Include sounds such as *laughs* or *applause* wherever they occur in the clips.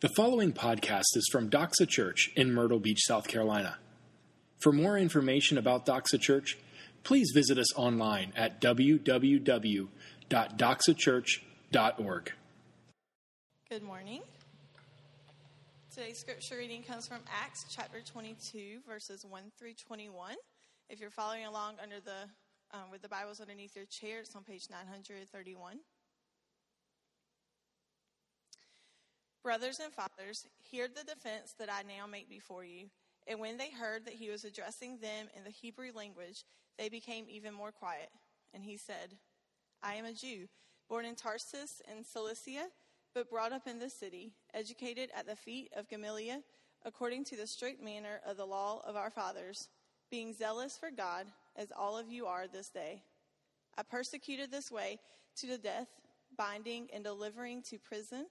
The following podcast is from Doxa Church in Myrtle Beach, South Carolina. For more information about Doxa Church, please visit us online at www.doxachurch.org. Good morning. Today's scripture reading comes from Acts chapter 22, verses 1 through 21. If you're following along under the um, with the Bibles underneath your chair, it's on page 931. Brothers and fathers, hear the defense that I now make before you. And when they heard that he was addressing them in the Hebrew language, they became even more quiet. And he said, I am a Jew, born in Tarsus in Cilicia, but brought up in this city, educated at the feet of Gamaliel, according to the strict manner of the law of our fathers, being zealous for God, as all of you are this day. I persecuted this way to the death, binding and delivering to prison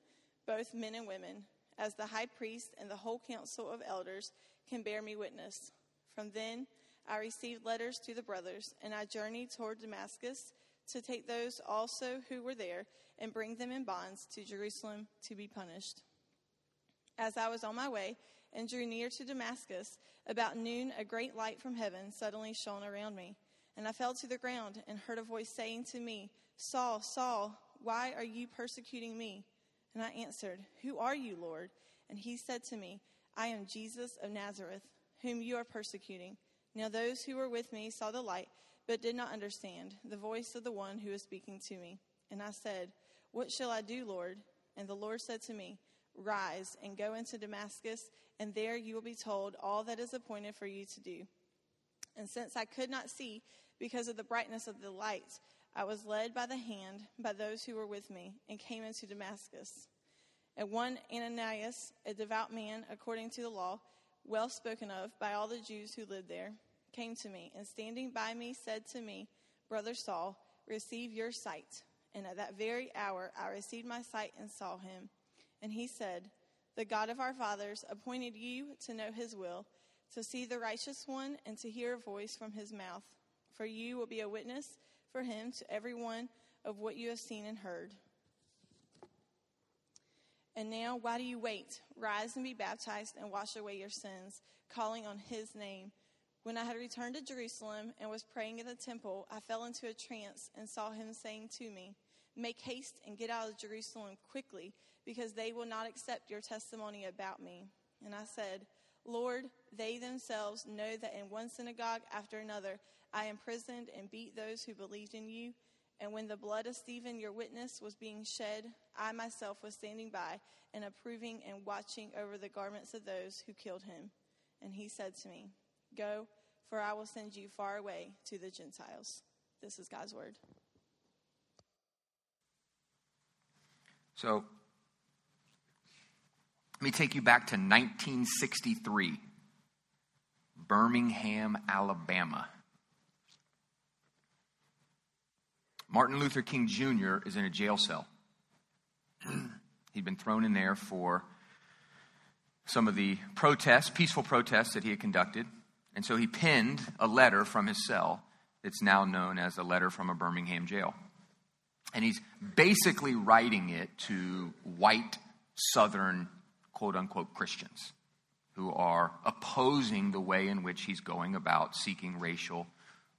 both men and women, as the high priest and the whole council of elders can bear me witness. From then I received letters to the brothers, and I journeyed toward Damascus to take those also who were there and bring them in bonds to Jerusalem to be punished. As I was on my way and drew near to Damascus, about noon a great light from heaven suddenly shone around me. And I fell to the ground and heard a voice saying to me, Saul, Saul, why are you persecuting me? And I answered, Who are you, Lord? And he said to me, I am Jesus of Nazareth, whom you are persecuting. Now those who were with me saw the light, but did not understand the voice of the one who was speaking to me. And I said, What shall I do, Lord? And the Lord said to me, Rise and go into Damascus, and there you will be told all that is appointed for you to do. And since I could not see because of the brightness of the light, I was led by the hand by those who were with me and came into Damascus. And one Ananias, a devout man according to the law, well spoken of by all the Jews who lived there, came to me and standing by me said to me, Brother Saul, receive your sight. And at that very hour I received my sight and saw him. And he said, The God of our fathers appointed you to know his will, to see the righteous one, and to hear a voice from his mouth. For you will be a witness for him to everyone of what you have seen and heard. And now, why do you wait? Rise and be baptized and wash away your sins, calling on his name. When I had returned to Jerusalem and was praying in the temple, I fell into a trance and saw him saying to me, Make haste and get out of Jerusalem quickly, because they will not accept your testimony about me. And I said, Lord, they themselves know that in one synagogue after another I imprisoned and beat those who believed in you. And when the blood of Stephen, your witness, was being shed, I myself was standing by and approving and watching over the garments of those who killed him. And he said to me, Go, for I will send you far away to the Gentiles. This is God's word. So, let me take you back to 1963, Birmingham, Alabama. Martin Luther King Jr. is in a jail cell. *clears throat* He'd been thrown in there for some of the protests, peaceful protests that he had conducted. And so he penned a letter from his cell that's now known as a letter from a Birmingham jail. And he's basically writing it to white Southern, quote unquote, Christians who are opposing the way in which he's going about seeking racial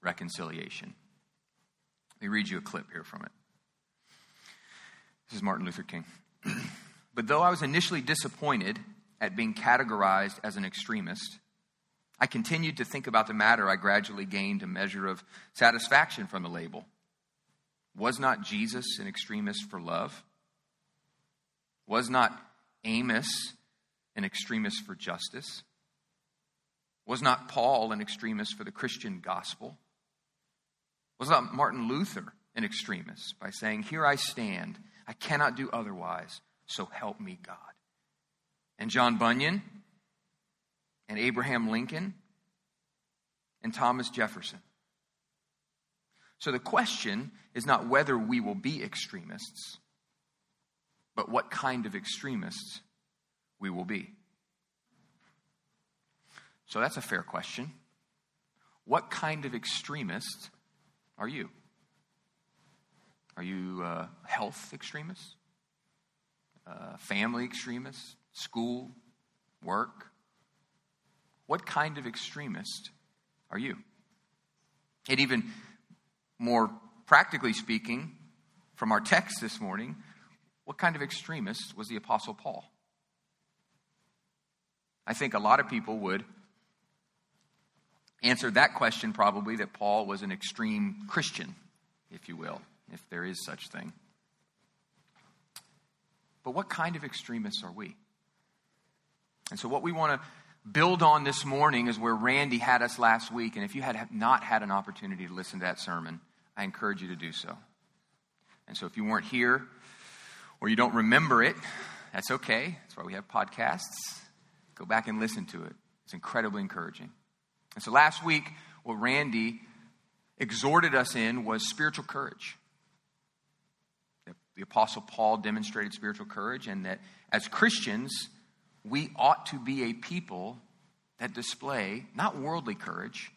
reconciliation. Let me read you a clip here from it. This is Martin Luther King. *clears throat* but though I was initially disappointed at being categorized as an extremist, I continued to think about the matter. I gradually gained a measure of satisfaction from the label. Was not Jesus an extremist for love? Was not Amos an extremist for justice? Was not Paul an extremist for the Christian gospel? Was not Martin Luther an extremist by saying, Here I stand, I cannot do otherwise, so help me God? And John Bunyan, and Abraham Lincoln, and Thomas Jefferson. So the question is not whether we will be extremists, but what kind of extremists we will be. So that's a fair question. What kind of extremist are you? Are you uh, health extremists? Uh, family extremists? school, work? What kind of extremist are you? And even more practically speaking, from our text this morning, what kind of extremist was the Apostle Paul? I think a lot of people would answer that question probably that Paul was an extreme Christian, if you will, if there is such thing. But what kind of extremists are we? And so, what we want to build on this morning is where Randy had us last week. And if you had not had an opportunity to listen to that sermon, I encourage you to do so. And so, if you weren't here or you don't remember it, that's okay. That's why we have podcasts. Go back and listen to it. It's incredibly encouraging. And so, last week, what Randy exhorted us in was spiritual courage. The Apostle Paul demonstrated spiritual courage, and that as Christians, we ought to be a people that display not worldly courage,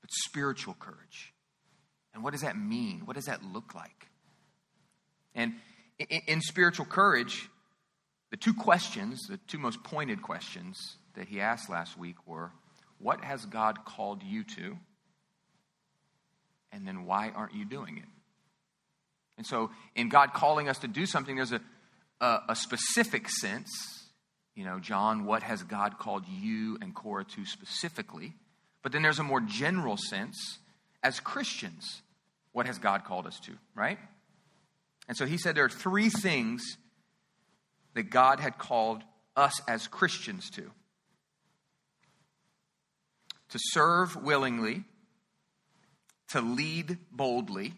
but spiritual courage. And what does that mean? What does that look like? And in, spiritual courage, the two questions, the two most pointed questions that he asked last week were What has God called you to? And then why aren't you doing it? And so, in God calling us to do something, there's a, a, a specific sense. You know, John, what has God called you and Cora to specifically? But then there's a more general sense as Christians. What has God called us to, right? And so he said there are three things that God had called us as Christians to to serve willingly, to lead boldly,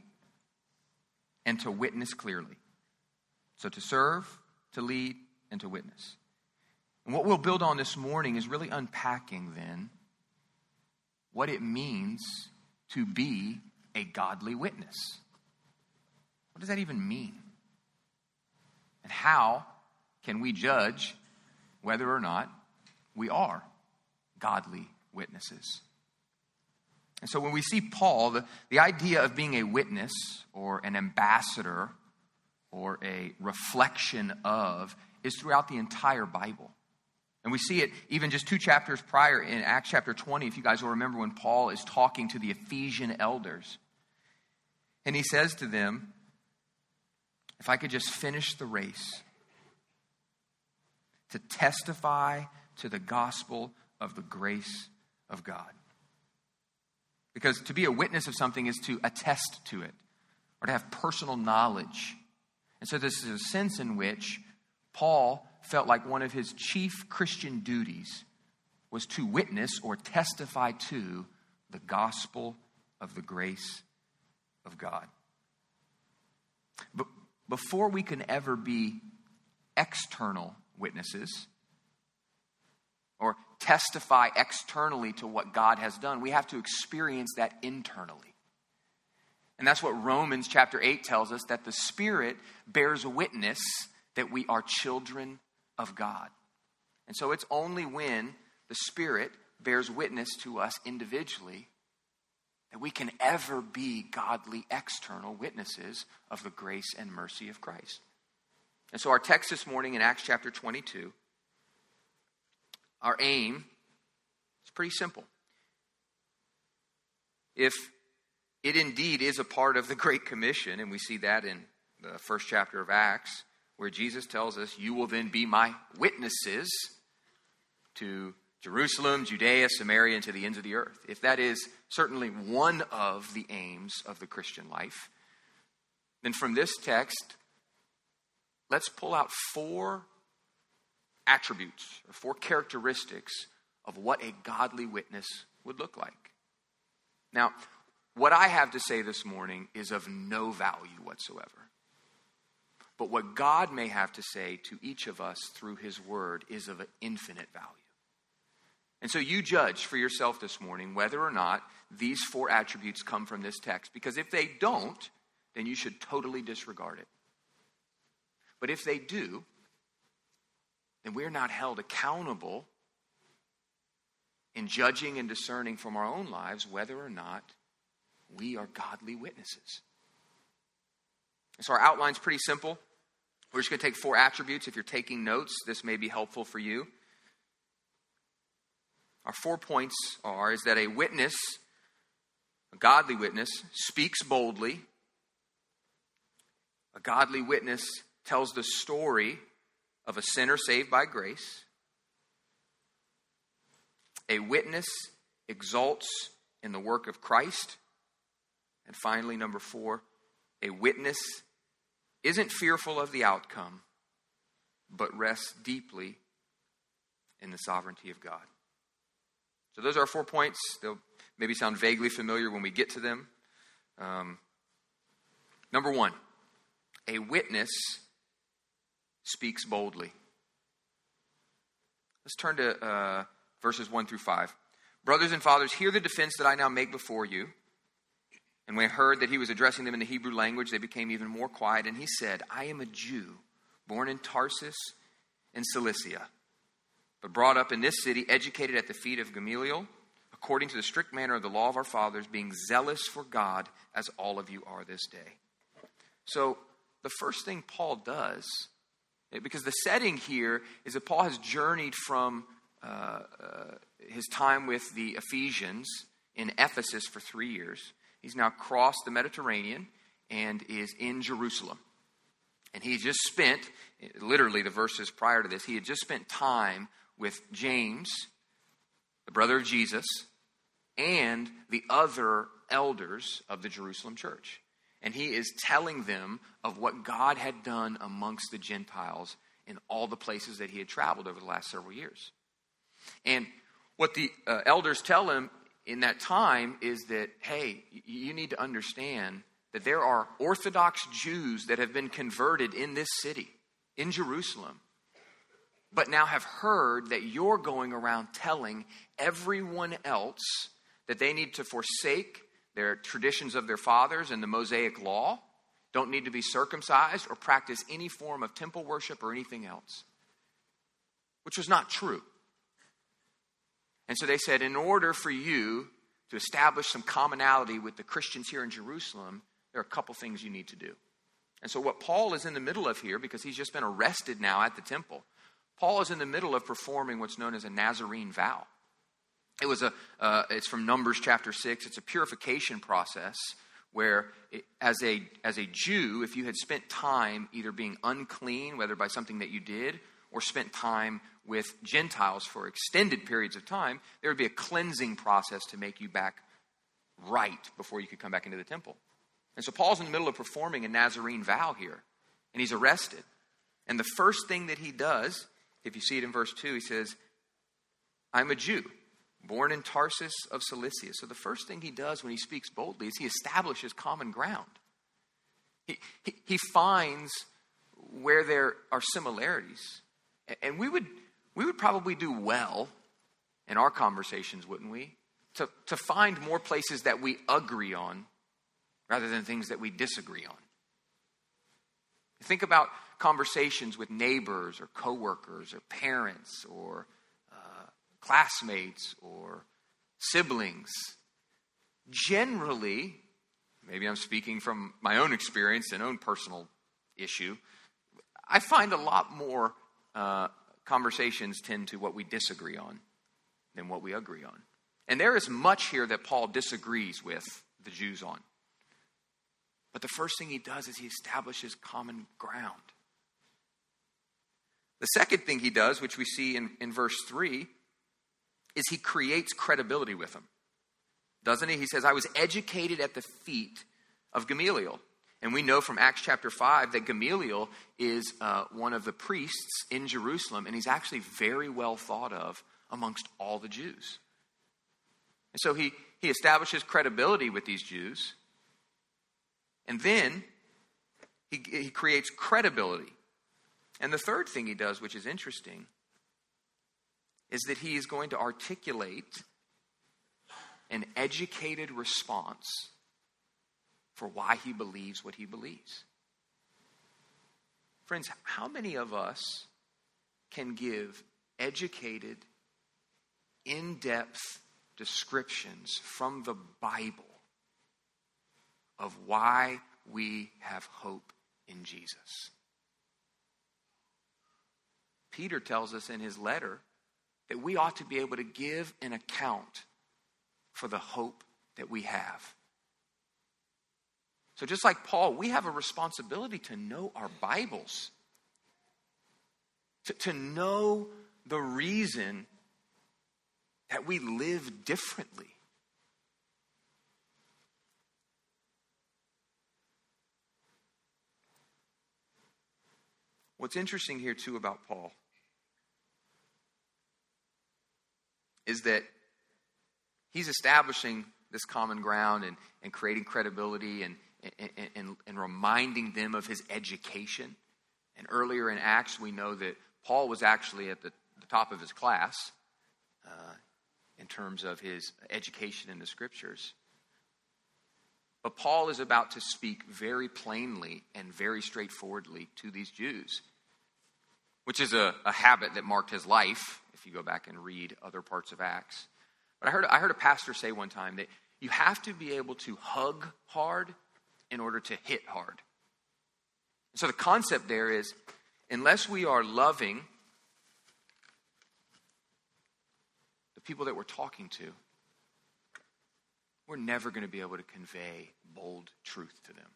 and to witness clearly. So to serve, to lead, and to witness. And what we'll build on this morning is really unpacking then what it means to be a godly witness. What does that even mean? And how can we judge whether or not we are godly witnesses? And so when we see Paul, the, the idea of being a witness or an ambassador or a reflection of is throughout the entire Bible. And we see it even just two chapters prior in Acts chapter 20, if you guys will remember when Paul is talking to the Ephesian elders. And he says to them, If I could just finish the race, to testify to the gospel of the grace of God. Because to be a witness of something is to attest to it or to have personal knowledge. And so, this is a sense in which Paul felt like one of his chief Christian duties was to witness or testify to the gospel of the grace of God. But before we can ever be external witnesses testify externally to what God has done, we have to experience that internally. And that's what Romans chapter 8 tells us that the Spirit bears witness that we are children of God. And so it's only when the Spirit bears witness to us individually that we can ever be godly external witnesses of the grace and mercy of Christ. And so, our text this morning in Acts chapter 22, our aim is pretty simple. If it indeed is a part of the Great Commission, and we see that in the first chapter of Acts, where Jesus tells us, You will then be my witnesses to Jerusalem, Judea, Samaria, and to the ends of the earth. If that is certainly one of the aims of the Christian life, then from this text, let's pull out four attributes or four characteristics of what a godly witness would look like. Now, what I have to say this morning is of no value whatsoever. But what God may have to say to each of us through His Word is of infinite value. And so you judge for yourself this morning whether or not these four attributes come from this text. Because if they don't, then you should totally disregard it. But if they do, then we're not held accountable in judging and discerning from our own lives whether or not we are godly witnesses. So our outline's pretty simple. We're just going to take four attributes. If you're taking notes, this may be helpful for you. Our four points are is that a witness, a godly witness, speaks boldly. A godly witness tells the story of a sinner saved by grace. A witness exalts in the work of Christ. And finally, number four, a witness isn't fearful of the outcome, but rests deeply in the sovereignty of God. So, those are our four points. They'll maybe sound vaguely familiar when we get to them. Um, number one, a witness speaks boldly. Let's turn to uh, verses 1 through 5. Brothers and fathers, hear the defense that I now make before you. And when I heard that he was addressing them in the Hebrew language, they became even more quiet. And he said, I am a Jew, born in Tarsus in Cilicia, but brought up in this city, educated at the feet of Gamaliel, according to the strict manner of the law of our fathers, being zealous for God, as all of you are this day. So, the first thing Paul does, because the setting here is that Paul has journeyed from uh, uh, his time with the Ephesians in Ephesus for three years. He's now crossed the Mediterranean and is in Jerusalem. And he just spent, literally the verses prior to this, he had just spent time with James, the brother of Jesus, and the other elders of the Jerusalem church. And he is telling them of what God had done amongst the Gentiles in all the places that he had traveled over the last several years. And what the uh, elders tell him in that time is that, hey, you need to understand that there are Orthodox Jews that have been converted in this city, in Jerusalem, but now have heard that you're going around telling everyone else that they need to forsake their traditions of their fathers and the Mosaic law, don't need to be circumcised or practice any form of temple worship or anything else, which was not true. And so they said, in order for you to establish some commonality with the Christians here in Jerusalem, there are a couple things you need to do. And so, what Paul is in the middle of here, because he's just been arrested now at the temple, Paul is in the middle of performing what's known as a Nazarene vow. It was a, uh, it's from Numbers chapter 6. It's a purification process where, it, as, a, as a Jew, if you had spent time either being unclean, whether by something that you did, or spent time with Gentiles for extended periods of time, there would be a cleansing process to make you back right before you could come back into the temple. And so Paul's in the middle of performing a Nazarene vow here, and he's arrested. And the first thing that he does, if you see it in verse 2, he says, I'm a Jew, born in Tarsus of Cilicia. So the first thing he does when he speaks boldly is he establishes common ground. He, he, he finds where there are similarities. And we would we would probably do well in our conversations, wouldn't we? To, to find more places that we agree on rather than things that we disagree on. Think about conversations with neighbors or coworkers or parents or classmates or siblings. Generally, maybe I'm speaking from my own experience and own personal issue, I find a lot more uh, conversations tend to what we disagree on than what we agree on. And there is much here that Paul disagrees with the Jews on. But the first thing he does is he establishes common ground. The second thing he does, which we see in, in verse 3, is he creates credibility with them. Doesn't he? He says, I was educated at the feet of Gamaliel. And we know from Acts chapter 5 that Gamaliel is uh, one of the priests in Jerusalem, and he's actually very well thought of amongst all the Jews. And so he, he establishes credibility with these Jews. And then he, he creates credibility. And the third thing he does, which is interesting, is that he is going to articulate an educated response for why he believes what he believes. Friends, how many of us can give educated, in depth descriptions from the Bible of why we have hope in Jesus? Peter tells us in his letter that we ought to be able to give an account for the hope that we have. So, just like Paul, we have a responsibility to know our Bibles, to, to know the reason that we live differently. What's interesting here, too, about Paul is that he's establishing this common ground and, and creating credibility and, and, and, and reminding them of his education. And earlier in Acts, we know that Paul was actually at the, the top of his class uh, in terms of his education in the scriptures. But Paul is about to speak very plainly and very straightforwardly to these Jews, which is a, a habit that marked his life if you go back and read other parts of Acts. But I heard, I heard a pastor say one time that you have to be able to hug hard in order to hit hard. So the concept there is unless we are loving the people that we're talking to, we're never going to be able to convey bold truth to them.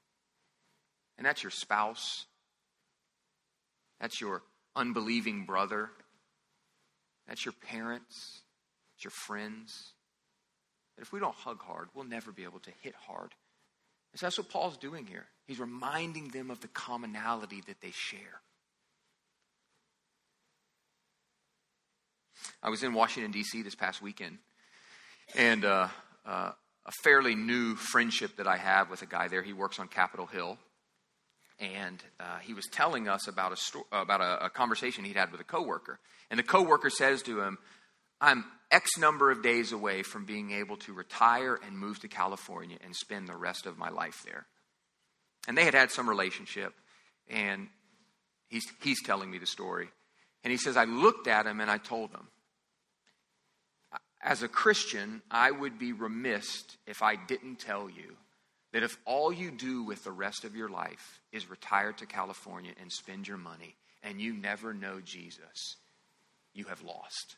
And that's your spouse, that's your unbelieving brother, that's your parents, it's your friends. That if we don't hug hard, we'll never be able to hit hard. And so that's what Paul's doing here. He's reminding them of the commonality that they share. I was in Washington, D.C. this past weekend, and uh, uh, a fairly new friendship that I have with a guy there. He works on Capitol Hill, and uh, he was telling us about a sto- about a, a, conversation he'd had with a coworker. And the coworker says to him, "I'm X number of days away from being able to retire and move to California and spend the rest of my life there." And they had had some relationship, and he's he's telling me the story, and he says, "I looked at him and I told him." As a Christian, I would be remiss if I didn't tell you that if all you do with the rest of your life is retire to California and spend your money and you never know Jesus, you have lost.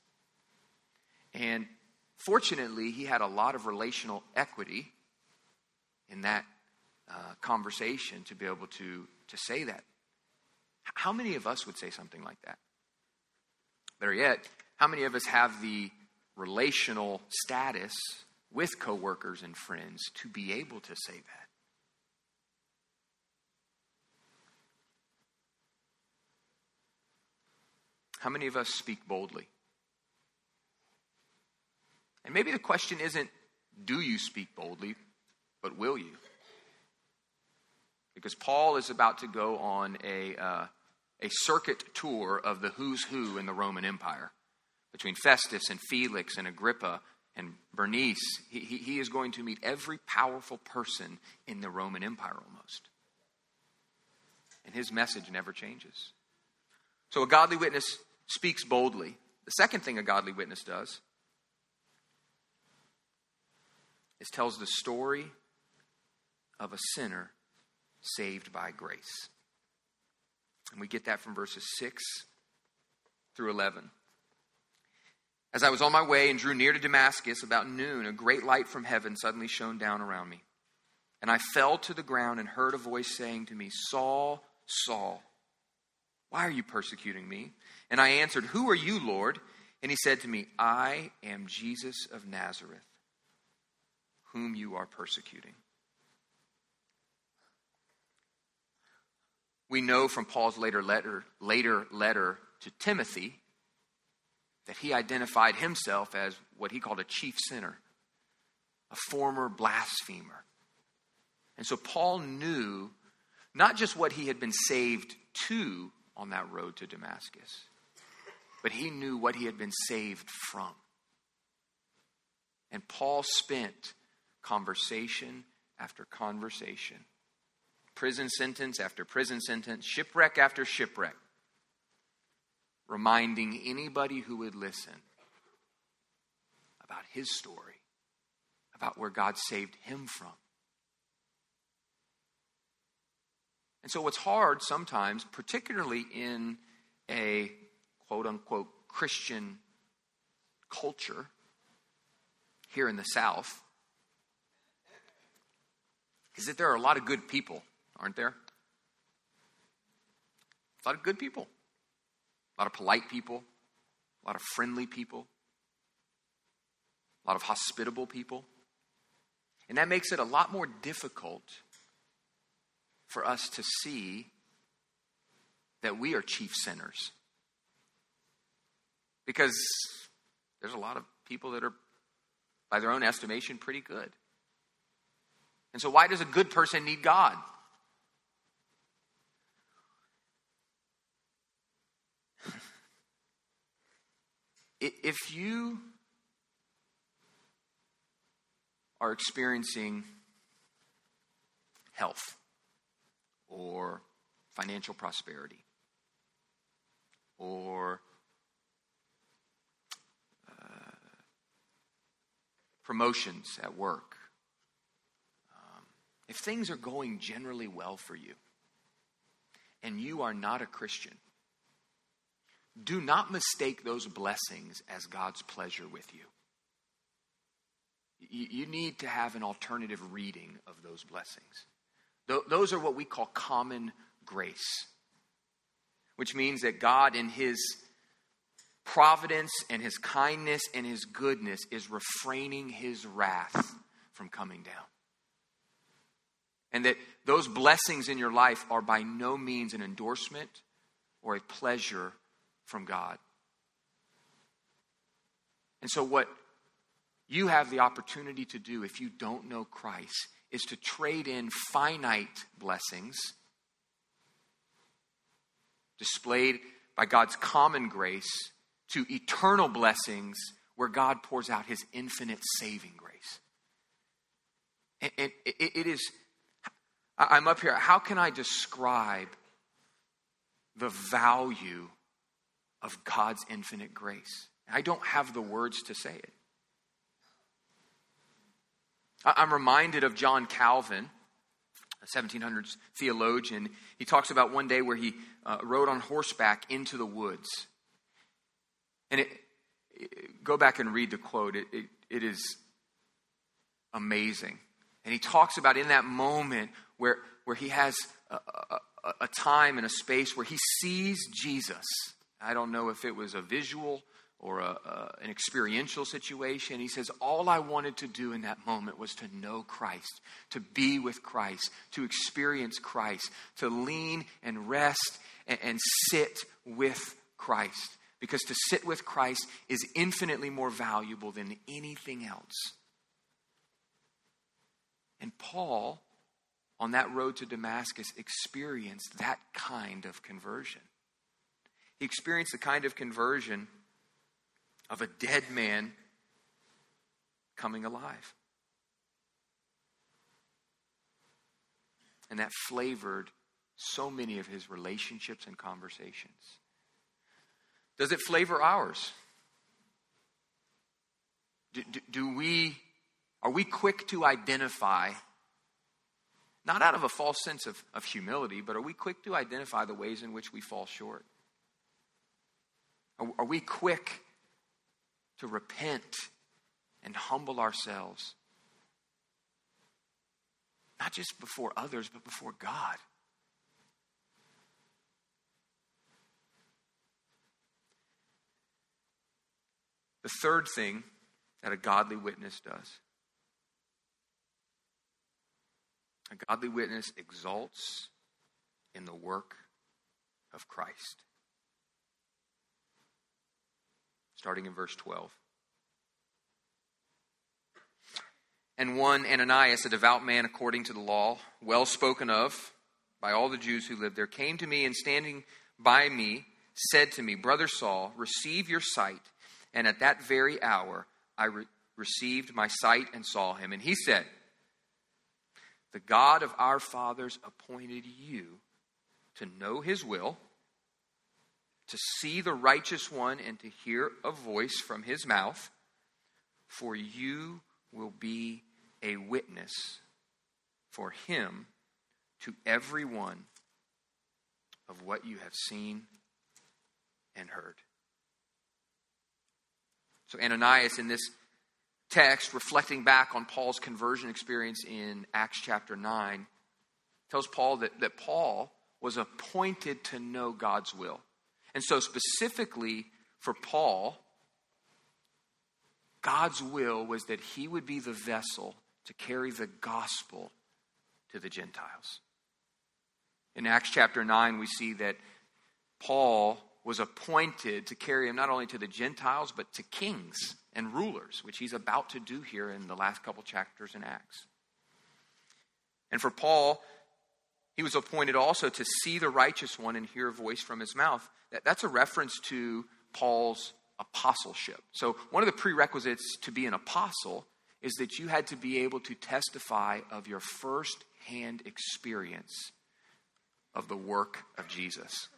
And fortunately, he had a lot of relational equity in that uh, conversation to be able to, to say that. How many of us would say something like that? Better yet, how many of us have the relational status with coworkers and friends to be able to say that. How many of us speak boldly? And maybe the question isn't, do you speak boldly, but will you? Because Paul is about to go on a, uh, a circuit tour of the who's who in the Roman Empire between Festus and Felix and Agrippa and Bernice, he, he is going to meet every powerful person in the Roman Empire almost. And his message never changes. So a godly witness speaks boldly. The second thing a godly witness does is tells the story of a sinner saved by grace. And we get that from verses 6 through 11. As I was on my way and drew near to Damascus about noon, a great light from heaven suddenly shone down around me. And I fell to the ground and heard a voice saying to me, Saul, Saul, why are you persecuting me? And I answered, Who are you, Lord? And he said to me, I am Jesus of Nazareth, whom you are persecuting. We know from Paul's later letter, later letter to Timothy that he identified himself as what he called a chief sinner, a former blasphemer. And so Paul knew not just what he had been saved to on that road to Damascus, but he knew what he had been saved from. And Paul spent conversation after conversation, prison sentence after prison sentence, shipwreck after shipwreck, reminding anybody who would listen about his story, about where God saved him from. And so, what's hard sometimes, particularly in a quote unquote Christian culture here in the South is that there are a lot of good people, aren't there? A lot of good people, a lot of polite people, a lot of friendly people, a lot of hospitable people. And that makes it a lot more difficult for us to see that we are chief sinners. Because there's a lot of people that are, by their own estimation, pretty good. And so, why does a good person need God? If you are experiencing health or financial prosperity or uh, promotions at work, um, if things are going generally well for you and you are not a Christian, do not mistake those blessings as God's pleasure with you. You need to have an alternative reading of those blessings. Those are what we call common grace, which means that God, in His providence and His kindness and His goodness, is refraining His wrath from coming down. And that those blessings in your life are by no means an endorsement or a pleasure from God. And so, what you have the opportunity to do if you don't know Christ is to trade in finite blessings displayed by God's common grace to eternal blessings where God pours out his infinite saving grace. And, it is, I'm up here, how can I describe the value of God's infinite grace? I don't have the words to say it. I'm reminded of John Calvin, a 1700s theologian. He talks about one day where he uh, rode on horseback into the woods. And it, it, go back and read the quote, it, it, is amazing. And he talks about in that moment where, where he has a, a, a time and a space where he sees Jesus. I don't know if it was a visual or a, a, an experiential situation. He says, All I wanted to do in that moment was to know Christ, to be with Christ, to experience Christ, to lean and rest and, and sit with Christ. Because to sit with Christ is infinitely more valuable than anything else. And Paul, on that road to Damascus, experienced that kind of conversion. Experienced the kind of conversion of a dead man coming alive. And that flavored so many of his relationships and conversations. Does it flavor ours? Do, do, do, we, are we quick to identify, not out of a false sense of, of humility, but are we quick to identify the ways in which we fall short? Are, are we quick to repent and humble ourselves. Not just before others, but before God. The third thing that a godly witness does a godly witness exalts in the work of Christ starting in verse 12. And one, Ananias, a devout man according to the law, well spoken of by all the Jews who lived there, came to me and standing by me said to me, Brother Saul, receive your sight. And at that very hour I re- received my sight and saw him. And he said, The God of our fathers appointed you to know his will to see the righteous one and to hear a voice from his mouth, for you will be a witness for him to everyone of what you have seen and heard. So, Ananias, in this text, reflecting back on Paul's conversion experience in Acts chapter 9, tells Paul that, that Paul was appointed to know God's will. And so, specifically for Paul, God's will was that he would be the vessel to carry the gospel to the Gentiles. In Acts chapter 9, we see that Paul was appointed to carry him not only to the Gentiles, but to kings and rulers, which he's about to do here in the last couple chapters in Acts. And for Paul, he was appointed also to see the righteous one and hear a voice from his mouth. That's a reference to Paul's apostleship. So, one of the prerequisites to be an apostle is that you had to be able to testify of your first hand experience of the work of Jesus.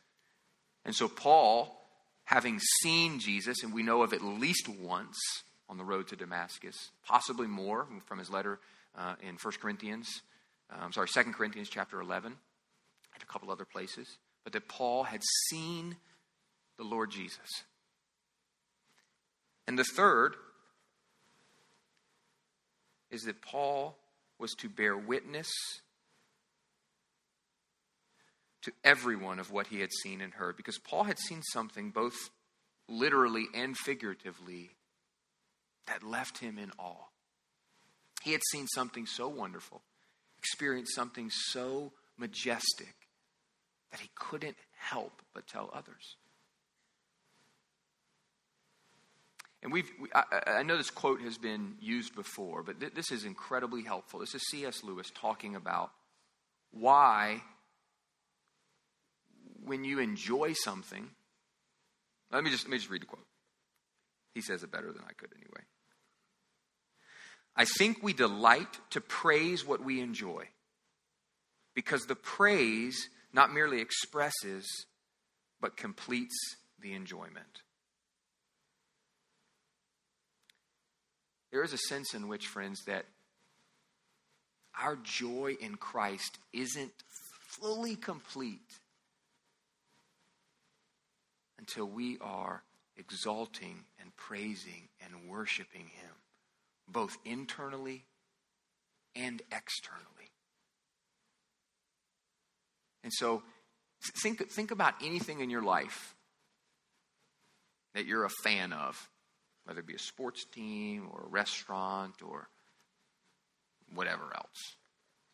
And so, Paul, having seen Jesus, and we know of at least once on the road to Damascus, possibly more from his letter uh, in 1 Corinthians, Uh, I'm sorry, 2 Corinthians chapter 11, and a couple other places, but that Paul had seen the Lord Jesus. And the third is that Paul was to bear witness to everyone of what he had seen and heard because Paul had seen something both literally and figuratively that left him in awe. He had seen something so wonderful, experienced something so majestic that he couldn't help but tell others. And we've, we, I, I, know this quote has been used before, but th- this is incredibly helpful. This is C.S. Lewis talking about why, when you enjoy something, let me just, let me just read the quote. He says it better than I could anyway. I think we delight to praise what we enjoy because the praise not merely expresses, but completes the enjoyment. There is a sense in which, friends, that our joy in Christ isn't fully complete until we are exalting and praising and worshiping Him, both internally and externally. And so, think, think about anything in your life that you're a fan of whether it be a sports team or a restaurant or whatever else,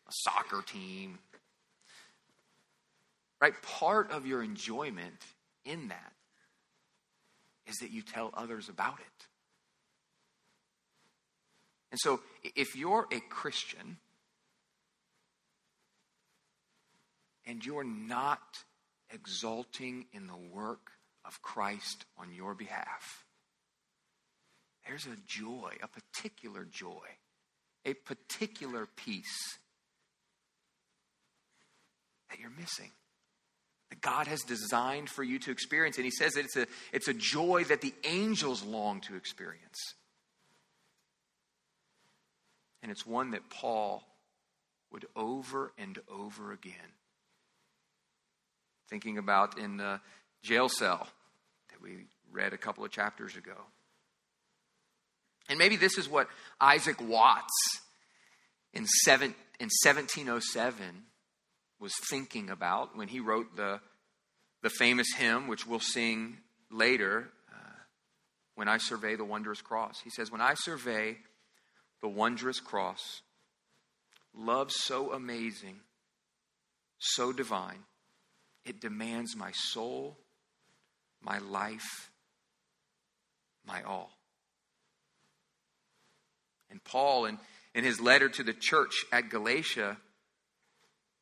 a soccer team. Right? Part of your enjoyment in that is that you tell others about it. And so, if you're a Christian and you're not exulting in the work of Christ on your behalf, there's a joy, a particular joy, a particular peace that you're missing. That God has designed for you to experience. And He says that it's a, it's a joy that the angels long to experience. And it's one that Paul would over and over again. Thinking about in the jail cell that we read a couple of chapters ago. And maybe this is what Isaac Watts in, seven, in 1707 was thinking about when he wrote the, the famous hymn, which we'll sing later, uh, When I Survey the Wondrous Cross. He says, When I survey the wondrous cross, love so amazing, so divine, it demands my soul, my life, my all. And Paul, in, in his letter to the church at Galatia,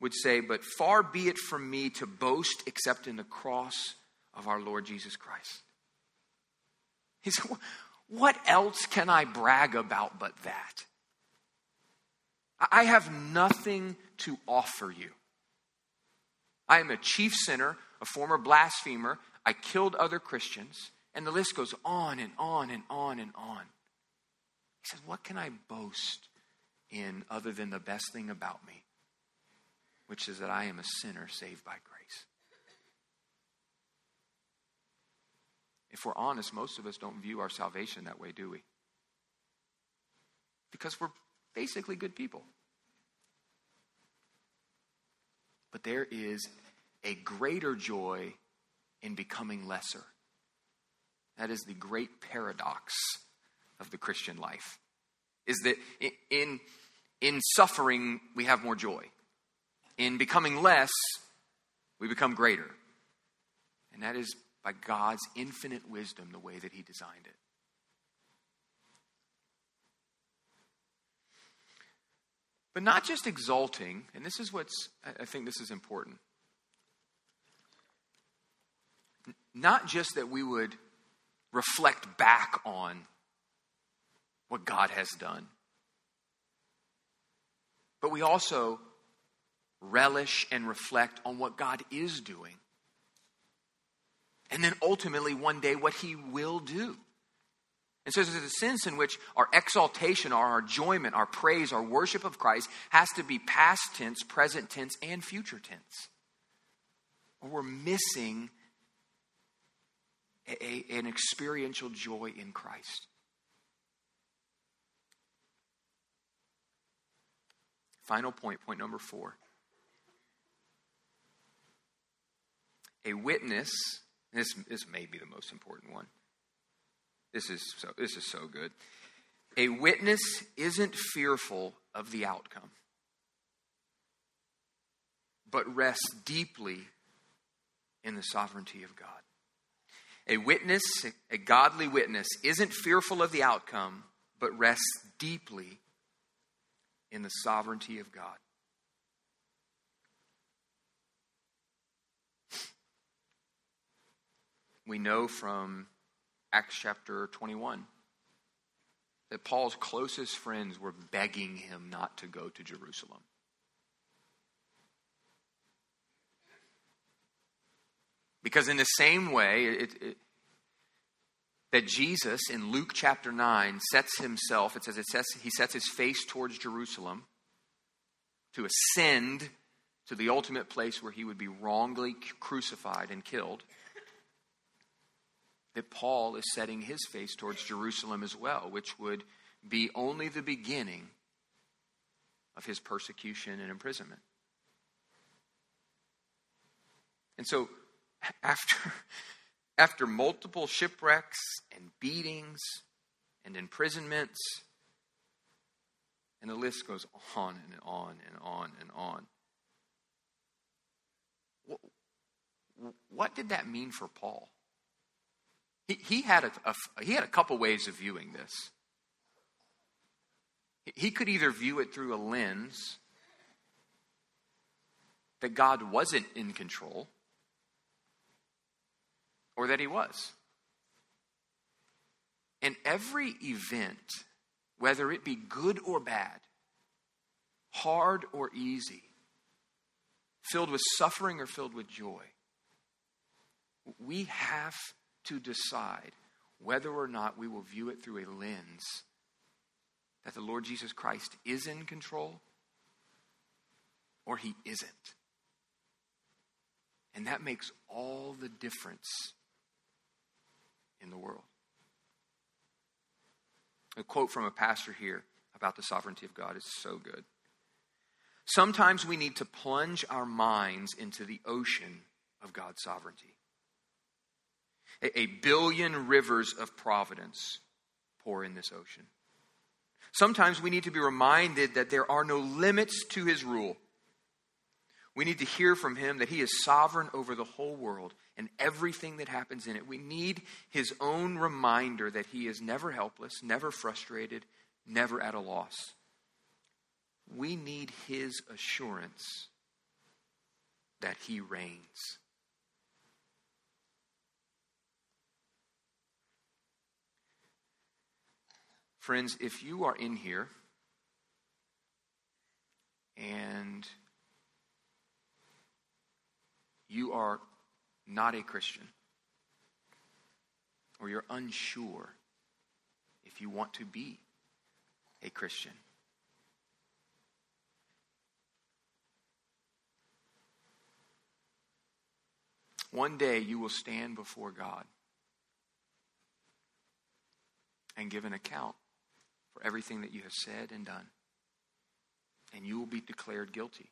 would say, But far be it from me to boast except in the cross of our Lord Jesus Christ. He said, What else can I brag about but that? I have nothing to offer you. I am a chief sinner, a former blasphemer. I killed other Christians. And the list goes on and on and on and on. He says, What can I boast in other than the best thing about me, which is that I am a sinner saved by grace? If we're honest, most of us don't view our salvation that way, do we? Because we're basically good people. But there is a greater joy in becoming lesser. That is the great paradox of the Christian life. Is that in, in suffering, we have more joy. In becoming less, we become greater. And that is by God's infinite wisdom, the way that He designed it. But not just exalting, and this is what's, I think this is important. Not just that we would reflect back on what God has done, but we also relish and reflect on what God is doing. And then ultimately, one day, what He will do. And so there's a sense in which our exaltation, our enjoyment, our praise, our worship of Christ has to be past tense, present tense, and future tense. Or we're missing a, a, an experiential joy in Christ. Final point, point number four. A witness, this, this may be the most important one this is so this is so good. A witness isn't fearful of the outcome, but rests deeply in the sovereignty of God. A witness, a godly witness, isn't fearful of the outcome, but rests deeply in the sovereignty of God. We know from Acts chapter 21 that Paul's closest friends were begging him not to go to Jerusalem. Because, in the same way it, it, that Jesus in Luke chapter 9 sets himself, it says, it says he sets his face towards Jerusalem to ascend to the ultimate place where he would be wrongly crucified and killed that Paul is setting his face towards Jerusalem as well, which would be only the beginning of his persecution and imprisonment. And so, after, *laughs* after multiple shipwrecks and beatings and imprisonments, and the list goes on and on and on and on. What did that mean for Paul? He, he, had, a, a, he had a couple ways of viewing this. He could either view it through a lens that God wasn't in control or that he was. And every event, whether it be good or bad, hard or easy, filled with suffering or filled with joy, we have to decide whether or not we will view it through a lens that the Lord Jesus Christ is in control or he isn't. And that makes all the difference in the world. A quote from a pastor here about the sovereignty of God is so good. Sometimes we need to plunge our minds into the ocean of God's sovereignty a billion rivers of providence pour in this ocean. Sometimes we need to be reminded that there are no limits to his rule. We need to hear from him that he is sovereign over the whole world and everything that happens in it. We need his own reminder that he is never helpless, never frustrated, never at a loss. We need his assurance that he reigns. Friends, if you are in here and you are not a Christian, or you're unsure if you want to be a Christian, one day you will stand before God and give an account for everything that you have said and done. And you will be declared guilty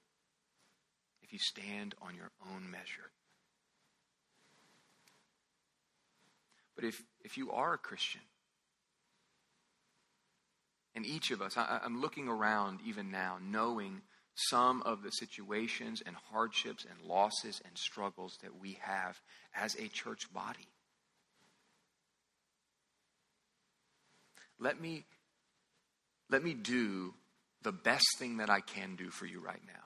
if you stand on your own measure. But if, if you are a Christian, and each of us, I, I'm looking around even now, knowing some of the situations and hardships and losses and struggles that we have as a church body. Let me, let me do the best thing that I can do for you right now,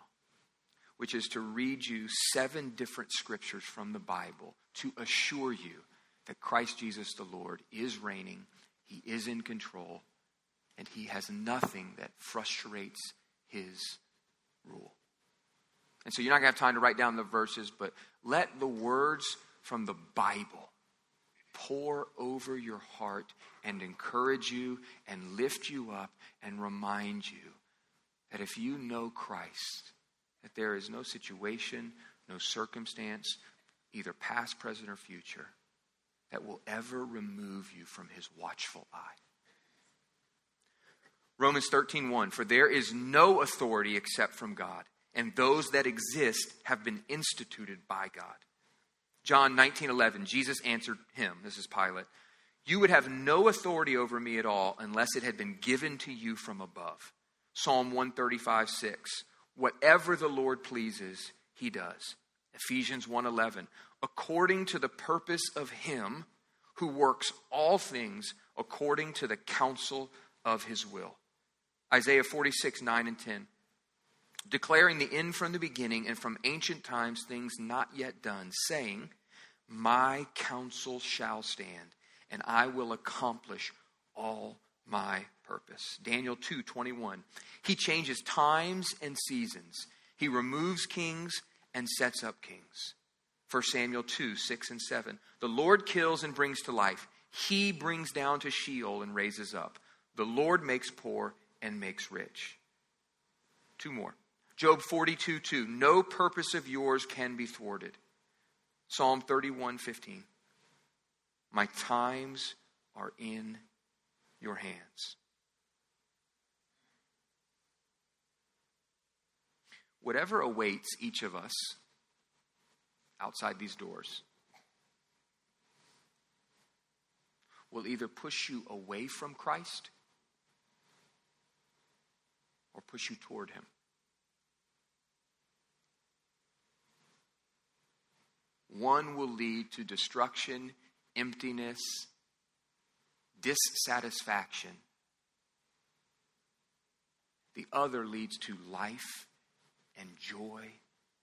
which is to read you seven different scriptures from the Bible to assure you that Christ Jesus the Lord is reigning, He is in control, and He has nothing that frustrates His rule. And so you're not going to have time to write down the verses, but let the words from the Bible pour over your heart and encourage you and lift you up and remind you that if you know Christ, that there is no situation, no circumstance, either past, present, or future, that will ever remove you from his watchful eye. Romans 13:1 For there is no authority except from God, and those that exist have been instituted by God. John 19:11 Jesus answered him, this is Pilate, you would have no authority over me at all unless it had been given to you from above. Psalm 135 6. Whatever the Lord pleases, he does. Ephesians 1:11. According to the purpose of him who works all things according to the counsel of his will. Isaiah 46, 9 and 10. Declaring the end from the beginning and from ancient times things not yet done, saying, My counsel shall stand, and I will accomplish all my purpose. Daniel 2, 21. He changes times and seasons. He removes kings and sets up kings. 1 Samuel 2, 6 and 7. The Lord kills and brings to life. He brings down to Sheol and raises up. The Lord makes poor and makes rich. Two more. Job 42 2. No purpose of yours can be thwarted. Psalm 31 15. My times are in your hands. Whatever awaits each of us outside these doors will either push you away from Christ or push you toward Him. One will lead to destruction, emptiness, dissatisfaction. The other leads to life and joy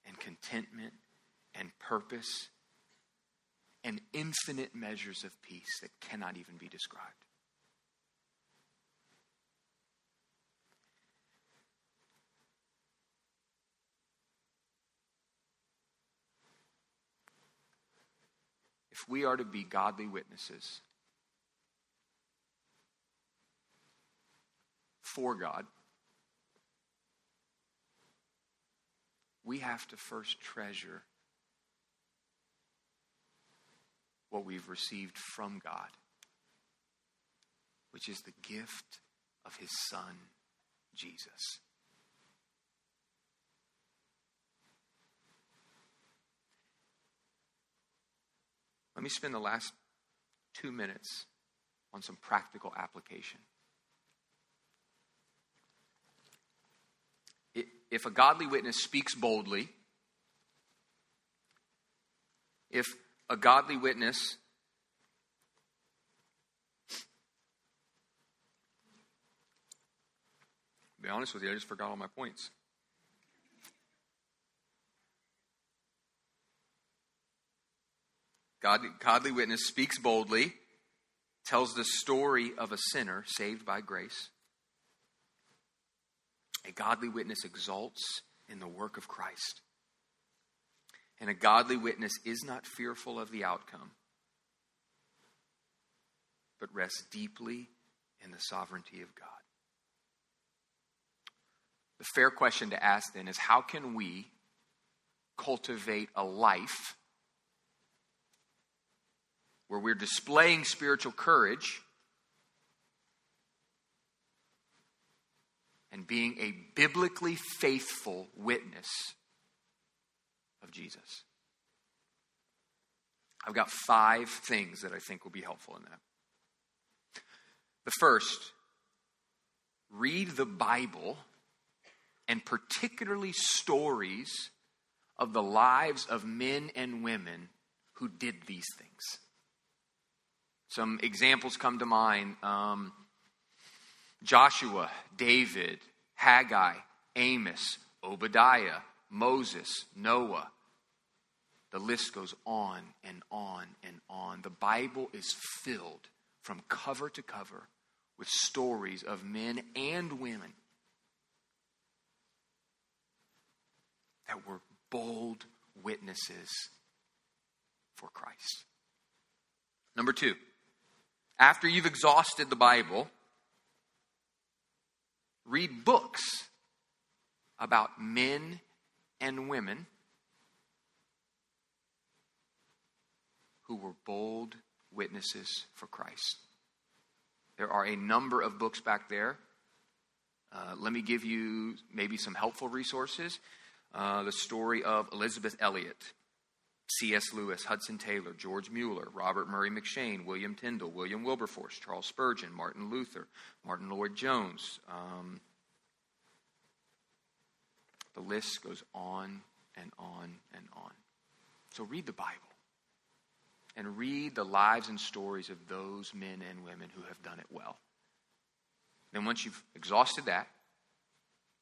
and contentment and purpose and infinite measures of peace that cannot even be described. If we are to be godly witnesses for God, we have to first treasure what we've received from God, which is the gift of His Son, Jesus. Let me spend the last two minutes on some practical application. If a godly witness speaks boldly, if a godly witness be honest with you, I just forgot all my points. God, godly witness speaks boldly, tells the story of a sinner saved by grace. A godly witness exalts in the work of Christ. And a godly witness is not fearful of the outcome, but rests deeply in the sovereignty of God. The fair question to ask then is how can we cultivate a life where we're displaying spiritual courage and being a biblically faithful witness of Jesus. I've got five things that I think will be helpful in that. The first, read the Bible and particularly stories of the lives of men and women who did these things. Some examples come to mind um, Joshua, David, Haggai, Amos, Obadiah, Moses, Noah. The list goes on and on and on. The Bible is filled from cover to cover with stories of men and women that were bold witnesses for Christ. Number two, after you've exhausted the Bible, read books about men and women who were bold witnesses for Christ. There are a number of books back there. Uh, let me give you maybe some helpful resources. Uh, the story of Elisabeth Elliot, C.S. Lewis, Hudson Taylor, George Mueller, Robert Murray M'Cheyne, William Tyndale, William Wilberforce, Charles Spurgeon, Martin Luther, Martyn Lloyd-Jones. Um, the list goes on and on and on. So read the Bible and read the lives and stories of those men and women who have done it well. Then, once you've exhausted that,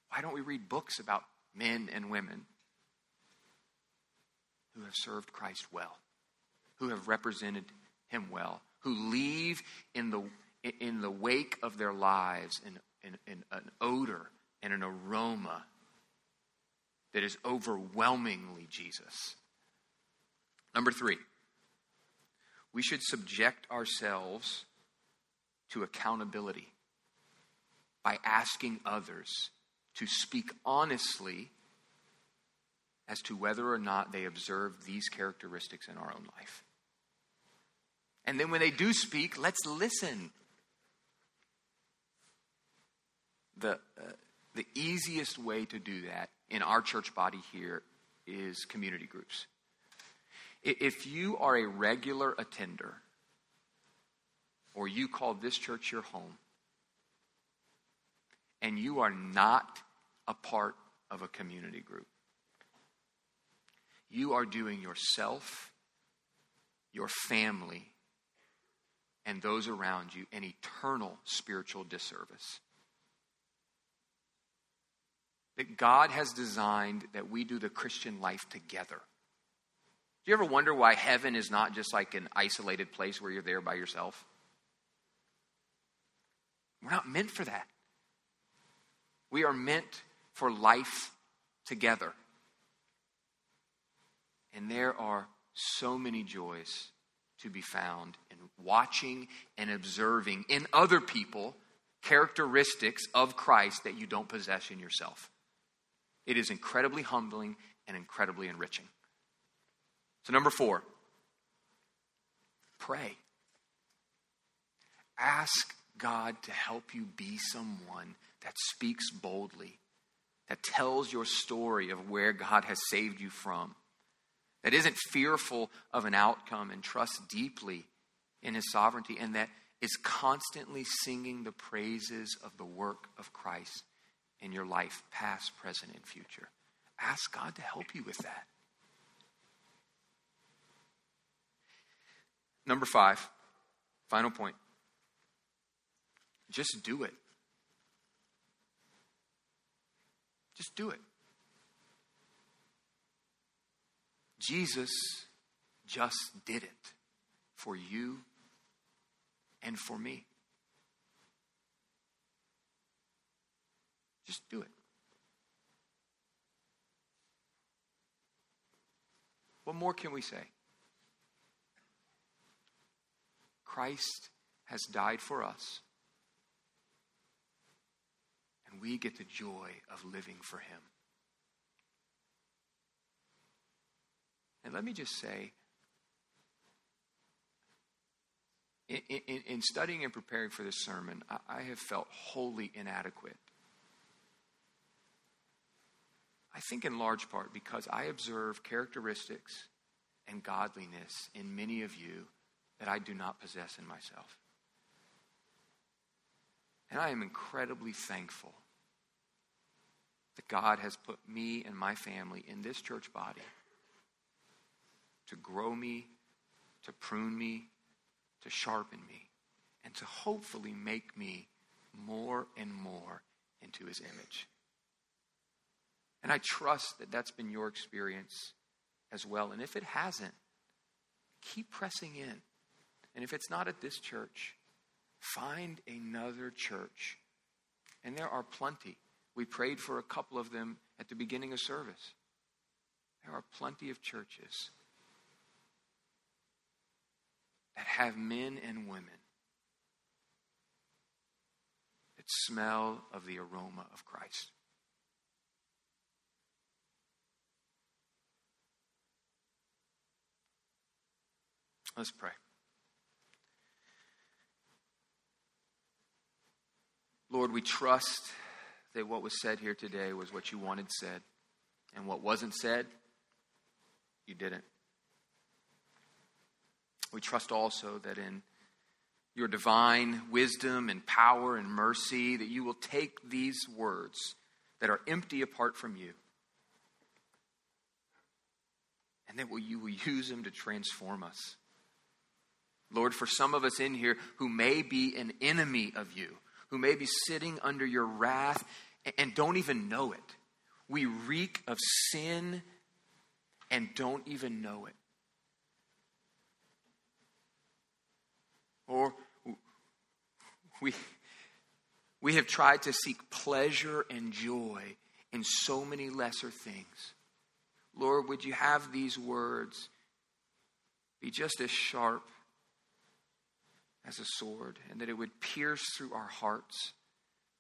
why don't we read books about men and women who have served Christ well, who have represented him well, who leave in the, in the wake of their lives in, in an odor and an aroma that is overwhelmingly Jesus. Number three, we should subject ourselves to accountability by asking others to speak honestly as to whether or not they observe these characteristics in our own life. And then when they do speak, let's listen. The, uh, the easiest way to do that in our church body here is community groups. If you are a regular attender, or you call this church your home, and you are not a part of a community group, you are doing yourself, your family, and those around you an eternal spiritual disservice. That God has designed that we do the Christian life together. Do you ever wonder why heaven is not just like an isolated place where you're there by yourself? We're not meant for that. We are meant for life together. And there are so many joys to be found in watching and observing in other people characteristics of Christ that you don't possess in yourself. It is incredibly humbling and incredibly enriching. So, number four, pray. Ask God to help you be someone that speaks boldly, that tells your story of where God has saved you from, that isn't fearful of an outcome and trusts deeply in His sovereignty, and that is constantly singing the praises of the work of Christ in your life, past, present, and future. Ask God to help you with that. Number five, final point. Just do it. Just do it. Jesus just did it for you and for me. Just do it. What more can we say? Christ has died for us, and we get the joy of living for Him. And let me just say, in, in, in studying and preparing for this sermon, I, I have felt wholly inadequate I think in large part because I observe characteristics and godliness in many of you that I do not possess in myself. And I am incredibly thankful that God has put me and my family in this church body to grow me, to prune me, to sharpen me, and to hopefully make me more and more into his image. And I trust that that's been your experience as well. And if it hasn't, keep pressing in. And if it's not at this church, find another church. And there are plenty. We prayed for a couple of them at the beginning of service. There are plenty of churches that have men and women that smell of the aroma of Christ. Let's pray. Lord, we trust that what was said here today was what you wanted said, and what wasn't said, you didn't. We trust also that in your divine wisdom and power and mercy, that you will take these words that are empty apart from you, and that you will use them to transform us. Lord, for some of us in here who may be an enemy of you, who may be sitting under your wrath and don't even know it. We reek of sin and don't even know it. Or we, we have tried to seek pleasure and joy in so many lesser things. Lord, would you have these words be just as sharp as a sword, and that it would pierce through our hearts,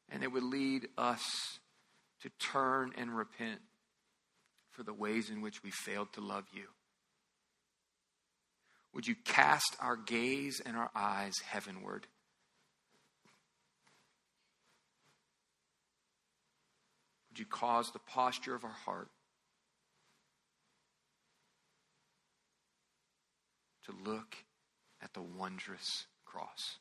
and it would lead us to turn and repent for the ways in which we failed to love you. Would you cast our gaze and our eyes heavenward? You cause the posture of our heart to look at the wondrous cross.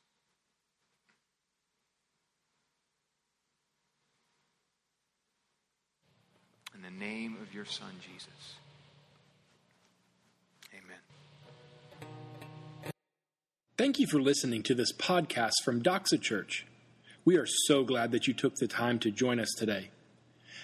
In the name of your Son, Jesus. Amen. Thank you for listening to this podcast from Doxa Church. We are so glad that you took the time to join us today.